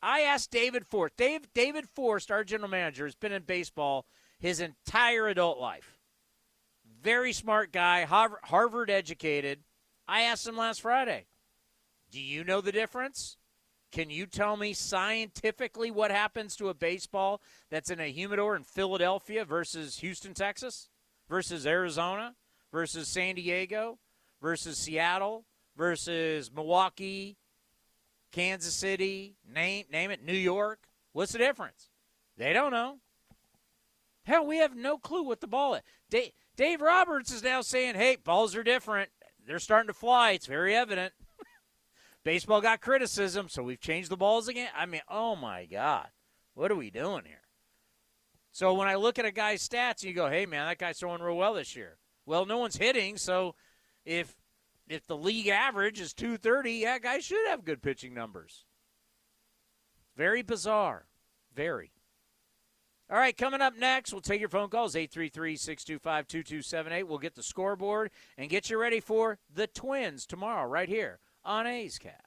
I asked David Forst. Dave, David Forst, our general manager, has been in baseball his entire adult life. Very smart guy, Harvard, Harvard educated. I asked him last Friday, Do you know the difference? Can you tell me scientifically what happens to a baseball that's in a humidor in Philadelphia versus Houston, Texas, versus Arizona, versus San Diego, versus Seattle, versus Milwaukee, Kansas City, name name it, New York. What's the difference? They don't know. Hell, we have no clue what the ball is. Dave, Dave Roberts is now saying, "Hey, balls are different. They're starting to fly. It's very evident." [LAUGHS] Baseball got criticism, so we've changed the balls again. I mean, oh my god, what are we doing here? So when I look at a guy's stats, you go, "Hey, man, that guy's throwing real well this year." Well, no one's hitting, so if if the league average is 230, yeah, guys should have good pitching numbers. Very bizarre. Very. All right, coming up next, we'll take your phone calls 833 625 2278. We'll get the scoreboard and get you ready for the Twins tomorrow, right here on A's Cast.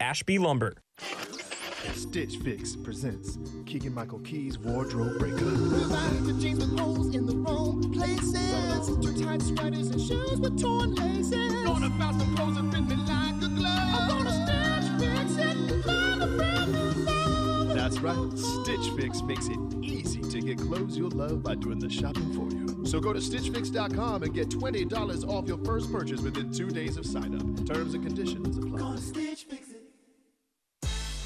Ashby Lumber. Stitch Fix presents Keegan Michael Key's Wardrobe Breaker. jeans with holes in the wrong places. Too tight sweaters and shoes with torn laces. Gonna bounce the clothes and fit me like a glove. I'm gonna stitch fix it, find a brand new love. That's right. Stitch Fix makes it easy to get clothes you'll love by doing the shopping for you. So go to StitchFix.com and get $20 off your first purchase within two days of sign up. Terms and conditions apply.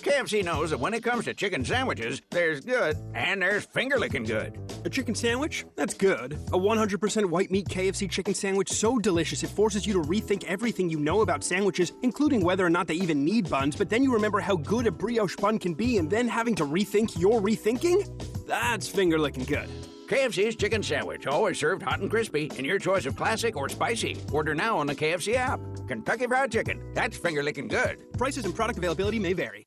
KFC knows that when it comes to chicken sandwiches, there's good and there's finger licking good. A chicken sandwich? That's good. A 100% white meat KFC chicken sandwich so delicious it forces you to rethink everything you know about sandwiches, including whether or not they even need buns, but then you remember how good a brioche bun can be and then having to rethink your rethinking? That's finger licking good. KFC's chicken sandwich, always served hot and crispy, in your choice of classic or spicy. Order now on the KFC app. Kentucky Fried Chicken, that's finger licking good. Prices and product availability may vary.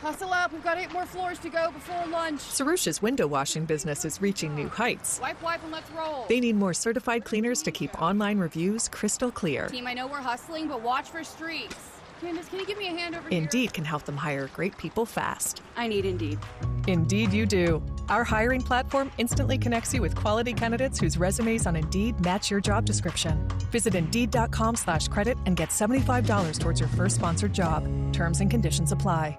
Hustle up, we've got eight more floors to go before lunch. Sarusha's window washing business is reaching new heights. Wipe, wipe, and let's roll. They need more certified cleaners to keep online reviews crystal clear. Team, I know we're hustling, but watch for streaks. Candace, can you give me a hand over here? Indeed can help them hire great people fast. I need Indeed. Indeed, you do. Our hiring platform instantly connects you with quality candidates whose resumes on Indeed match your job description. Visit Indeed.com slash credit and get $75 towards your first sponsored job. Terms and conditions apply.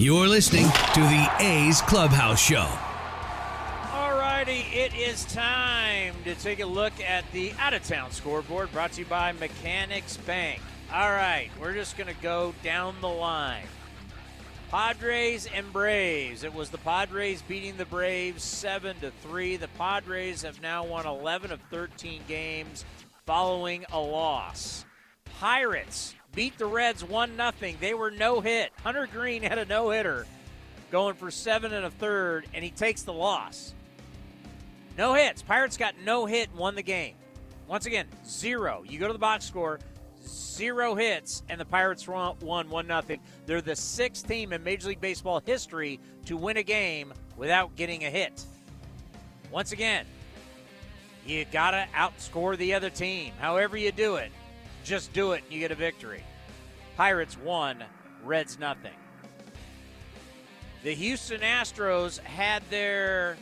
You're listening to the A's Clubhouse Show. Alrighty, it is time to take a look at the out of town scoreboard brought to you by Mechanics Bank. All right, we're just going to go down the line. Padres and Braves. It was the Padres beating the Braves 7 to 3. The Padres have now won 11 of 13 games following a loss. Pirates beat the Reds 1 0. They were no hit. Hunter Greene had a no hitter going for seven and a third, and he takes the loss. No hits. Pirates got no hit and won the game. Once again, zero. You go to the box score, zero hits, and the Pirates won 1 0. They're the sixth team in Major League Baseball history to win a game without getting a hit. Once again, you got to outscore the other team. However, you do it, just do it and you get a victory. Pirates won, Reds nothing. The Houston Astros had their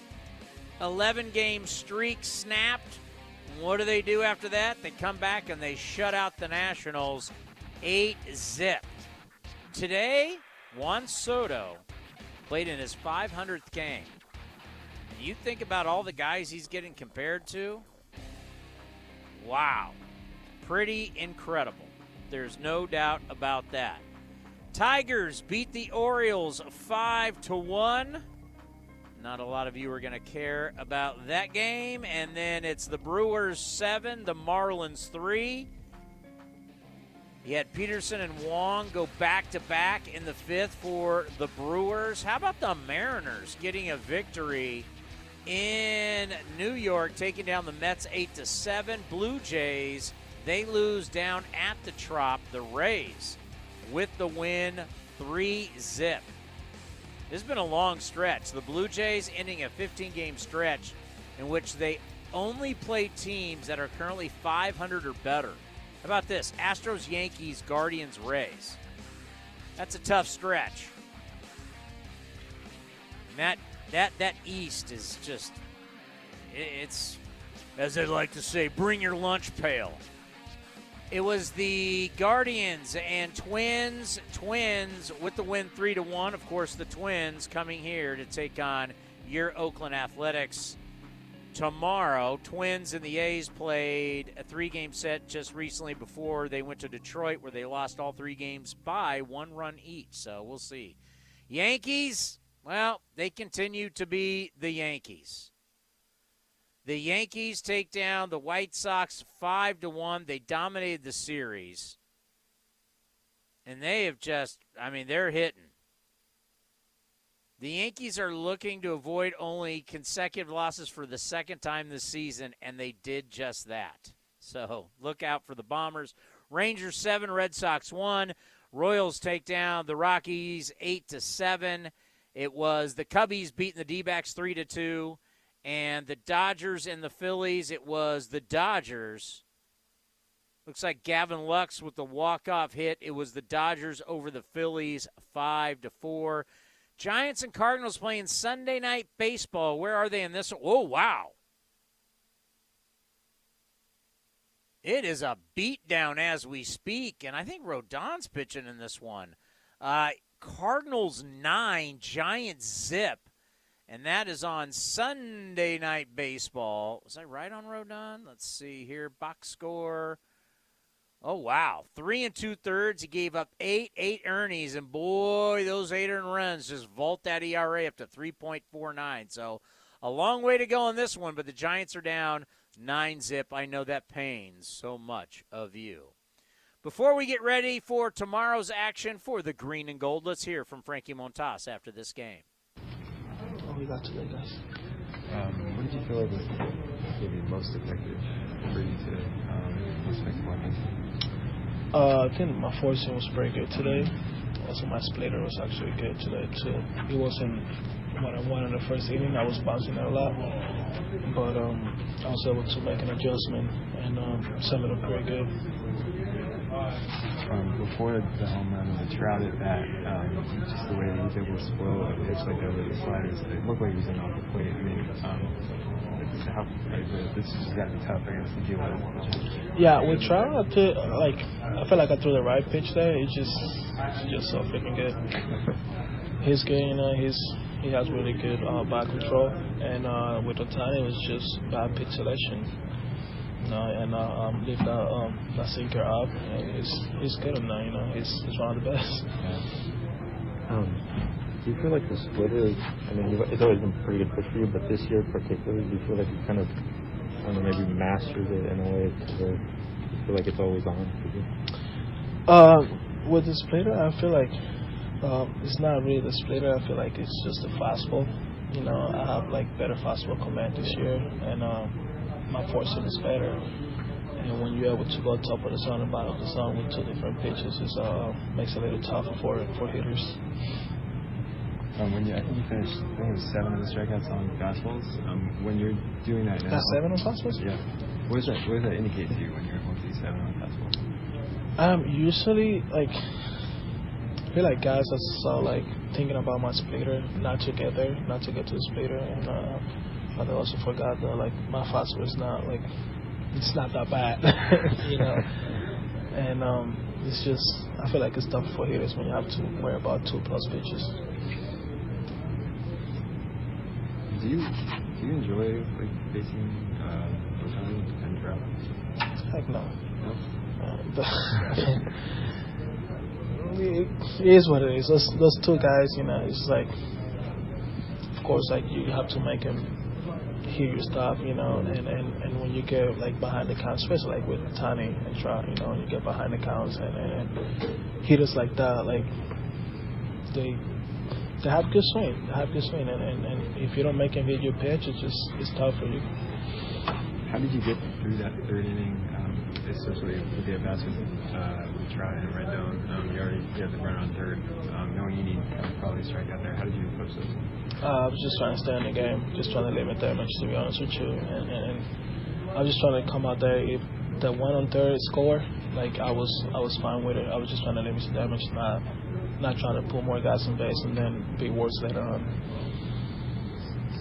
11 game streak snapped. What do they do after that? They come back and they shut out the Nationals 8 zip. Today, Juan Soto played in his 500th game. And you think about all the guys he's getting compared to? Wow. Pretty incredible. There's no doubt about that. Tigers beat the Orioles 5 to 1. Not a lot of you are going to care about that game. And then it's the Brewers 7, the Marlins 3. You had Peterson and Wong go back to back in the fifth for the Brewers. How about the Mariners getting a victory in New York, taking down the Mets eight to seven? Blue Jays they lose down at the Trop. The Rays with the win, three zip. This has been a long stretch. The Blue Jays ending a 15 game stretch in which they only play teams that are currently 500 or better. How about this? Astros, Yankees, Guardians, Rays. That's a tough stretch. And that that that East is just it's as they like to say, bring your lunch pail. It was the Guardians and Twins. Twins with the win three to one. Of course, the Twins coming here to take on your Oakland Athletics tomorrow. Twins and the A's played a three game set just recently before they went to Detroit, where they lost all three games by one run each. So we'll see. Yankees, well, they continue to be the Yankees. The Yankees take down the White Sox 5 to 1. They dominated the series. And they have just I mean, they're hitting. The Yankees are looking to avoid only consecutive losses for the second time this season, and they did just that. So look out for the Bombers. Rangers seven, Red Sox one. Royals take down the Rockies eight to seven. It was the Cubbies beating the D-backs three to two, and the Dodgers and the Phillies. It was the Dodgers. Looks like Gavin Lux with the walk-off hit. It was the Dodgers over the Phillies five to four. Giants and Cardinals playing Sunday night baseball. Where are they in this? Oh, wow. It is a beatdown as we speak, and I think Rodon's pitching in this one. Uh, Cardinals nine, Giants zip, and that is on Sunday night baseball. Was I right on Rodon? Let's see here. Box score. Oh wow, three and two thirds. He gave up eight, eight earnings, and boy, those eight earned runs just vault that ERA up to three point four nine. So a long way to go on this one, but the Giants are down nine zip. I know that pains so much of you. Before we get ready for tomorrow's action for the green and gold, let's hear from Frankie Montas after this game. What we got today, guys? Um, what did you feel like was maybe most effective for you today? Um, most effective weapons? Uh, I think my four-seam was pretty good today. Also, my splitter was actually good today too. It wasn't what I wanted in the first inning. I was bouncing it a lot, but um, I was able to make an adjustment and um, sum it up pretty good. Um, before the home run and the trout at bat, um, just the way that he was able to spoil a pitch like over the sliders, it looked like he was in off the plate. I mean, um, got to tough, deal with. Yeah, with Trout, I feel like I feel like I threw the right pitch there. It's just it's just so freaking good. He's good, you know. He's he has really good uh, back control, and uh, with Ohtani, it was just bad pitch selection. You know, and uh, um, lift that um, that sinker up, and he's he's good now. You know, he's he's one of the best. Um, do you feel like the splitter? I mean, it's always been pretty good pitch for you, but this year particularly, do you feel like you kind of, I don't know, maybe mastered it in a way to where you feel like it's always on for you? Uh, with the splitter, I feel like um, it's not really the splitter. I feel like it's just the fastball. You know, I have like better fastball command this year, and um, my four-seam is better. And when you're able to go top of the zone and bottom of the zone with two different pitches, it uh, makes it a little tougher for for hitters. Um, when you, I think you finished, I think it was seven of the strikeouts on fastballs. Um, when you're doing that now, That's seven on fastballs? Yeah. What does that What does that indicate to you when you're able to do seven on fastballs? Um, usually, like, I feel like guys are so like thinking about my splitter, not to get there, not to get to the splitter, and uh, but they also forgot that like my fastball is not like it's not that bad, [LAUGHS] you know. And um, it's just I feel like it's tough for hitters when you have to worry about two plus pitches. Do you Do you enjoy like facing uh, and Trout? Heck no. No. Uh, but, [LAUGHS] it is what it is. Those those two guys, you know, it's like, of course, like you have to make them hear your stuff, you know, and, and, and when you get like behind the counts, especially like with Tani and Trout, you know, you get behind the counts and, and, and hitters like that, like they they have good swing, they have good swing, and, and, and if you don't make them hit your pitch, it's just it's tough for you. How did you get through that third inning, um, especially with the at-bats uh, with Trout and Rendon? Um, you already you had the runner on third, um, knowing you need to probably strike out there. How did you approach those? Uh, I was just trying to stay in the game, just trying to limit damage, to be honest with you. And, and, and I was just trying to come out there. If the one on third score, like I was, I was fine with it. I was just trying to limit the damage, not, not trying to pull more guys on base and then be worse later on.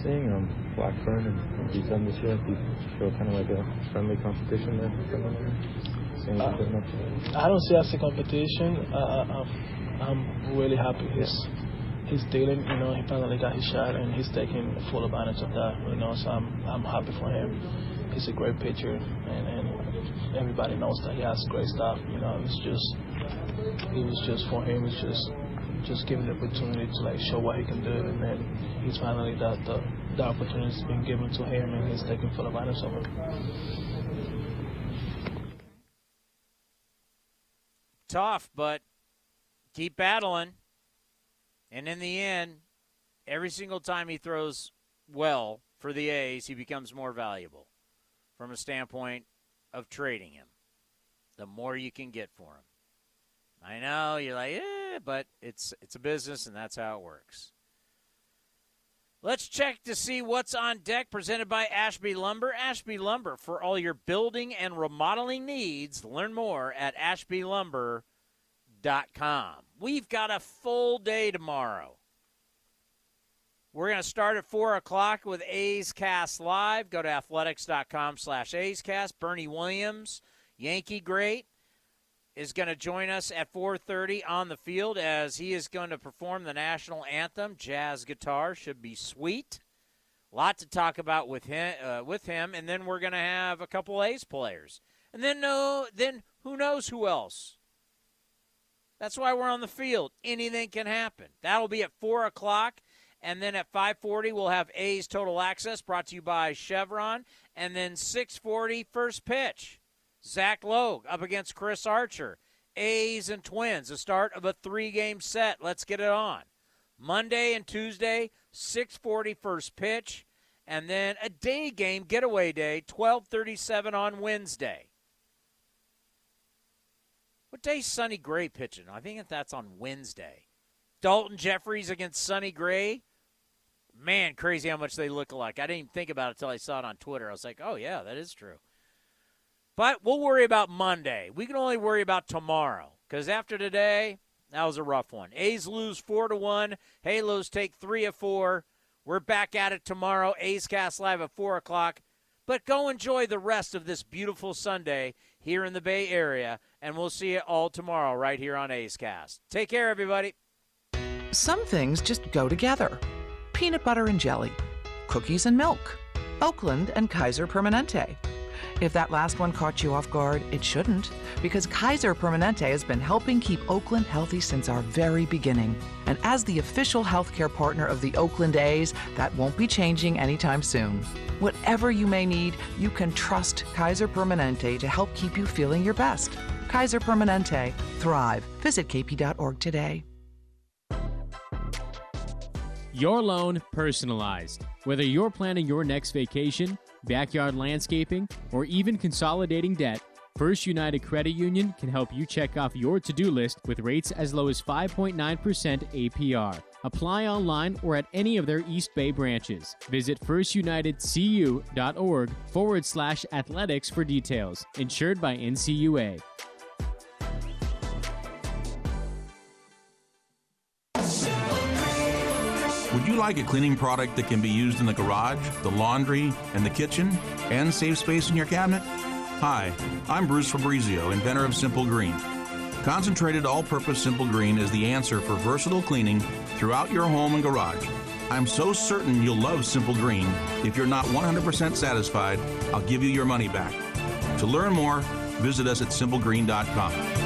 Seeing um, Blackburn and G7 this year, do you feel kind of like a friendly competition there? Uh. I don't see as a competition. I'm, I'm really happy he's he's dealing. You know, he finally got his shot and he's taking full advantage of that. You know, so I'm I'm happy for him. He's a great pitcher, and, and everybody knows that he has great stuff. You know, it's just it was just for him. It's just just giving the opportunity to like show what he can do, and then he's finally that the the opportunity's been given to him, and he's taking full advantage of it. Tough, but keep battling. And in the end, every single time he throws well for the A's, he becomes more valuable from a standpoint of trading him. The more you can get for him. I know you're like, eh, but it's it's a business and that's how it works. Let's check to see what's on deck presented by Ashby Lumber. Ashby Lumber for all your building and remodeling needs. Learn more at ashbylumber.com. We've got a full day tomorrow. We're going to start at 4 o'clock with A's Cast Live. Go to athletics.com slash A's Cast. Bernie Williams, Yankee great, is going to join us at 4.30 on the field as he is going to perform the national anthem. Jazz guitar should be sweet. A lot to talk about with him, uh, with him. and then we're going to have a couple A's players. And then, no, then who knows who else? That's why we're on the field. Anything can happen. That'll be at 4 o'clock. And then at 5:40 we'll have A's Total Access brought to you by Chevron, and then 6:40 first pitch. Zach Logue up against Chris Archer. A's and Twins, the start of a three-game set. Let's get it on. Monday and Tuesday, 6:40 first pitch, and then a day game getaway day, 12:37 on Wednesday. What day's Sonny Gray pitching? I think that's on Wednesday. Daulton Jefferies against Sonny Gray. Man, crazy how much they look alike. I didn't even think about it until I saw it on Twitter. I was like, oh, yeah, that is true. But we'll worry about Monday. We can only worry about tomorrow because after today, that was a rough one. A's lose 4 to 1. Halos take 3 of 4. We're back at it tomorrow. A's Cast Live at 4 o'clock. But go enjoy the rest of this beautiful Sunday here in the Bay Area, and we'll see you all tomorrow right here on A's Cast. Take care, everybody. Some things just go together peanut butter and jelly, cookies and milk, Oakland and Kaiser Permanente. If that last one caught you off guard, it shouldn't, because Kaiser Permanente has been helping keep Oakland healthy since our very beginning. And as the official healthcare partner of the Oakland A's, that won't be changing anytime soon. Whatever you may need, you can trust Kaiser Permanente to help keep you feeling your best. Kaiser Permanente. Thrive. Visit kp.org today. Your loan personalized. Whether you're planning your next vacation, backyard landscaping, or even consolidating debt, First United Credit Union can help you check off your to do list with rates as low as 5.9% APR. Apply online or at any of their East Bay branches. Visit firstunitedcu.org forward slash athletics for details. Insured by NCUA. Would you like a cleaning product that can be used in the garage, the laundry, and the kitchen, and save space in your cabinet? Hi, I'm Bruce Fabrizio, inventor of Simple Green. Concentrated all purpose Simple Green is the answer for versatile cleaning throughout your home and garage. I'm so certain you'll love Simple Green. If you're not 100% satisfied, I'll give you your money back. To learn more, visit us at simplegreen.com.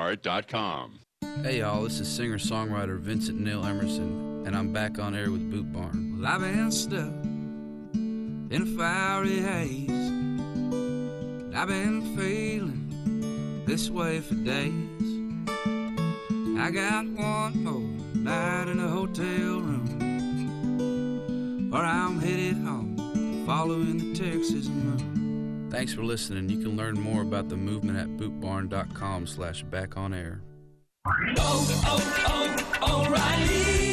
lastdivebar.com. Hey y'all, this is singer-songwriter Vincent Neil Emerson, and I'm back on air with Boot Barn. Well, I've been stuck in a fiery haze. I've been feeling this way for days. I got one more night in a hotel room, or I'm headed home, following the Texas moon. Thanks for listening. You can learn more about the movement at bootbarn.com slash back on air.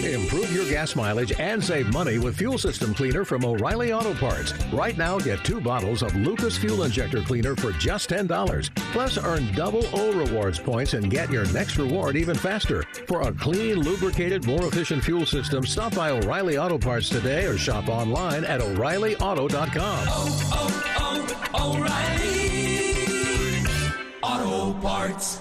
Improve your gas mileage and save money with Fuel System Cleaner from O'Reilly Auto Parts. Right now, get two bottles of Lucas Fuel Injector Cleaner for just $10. Plus, earn double O Rewards points and get your next reward even faster. For a clean, lubricated, more efficient fuel system, stop by O'Reilly Auto Parts today or shop online at O'ReillyAuto.com. Oh, oh, oh, O'Reilly Auto Parts.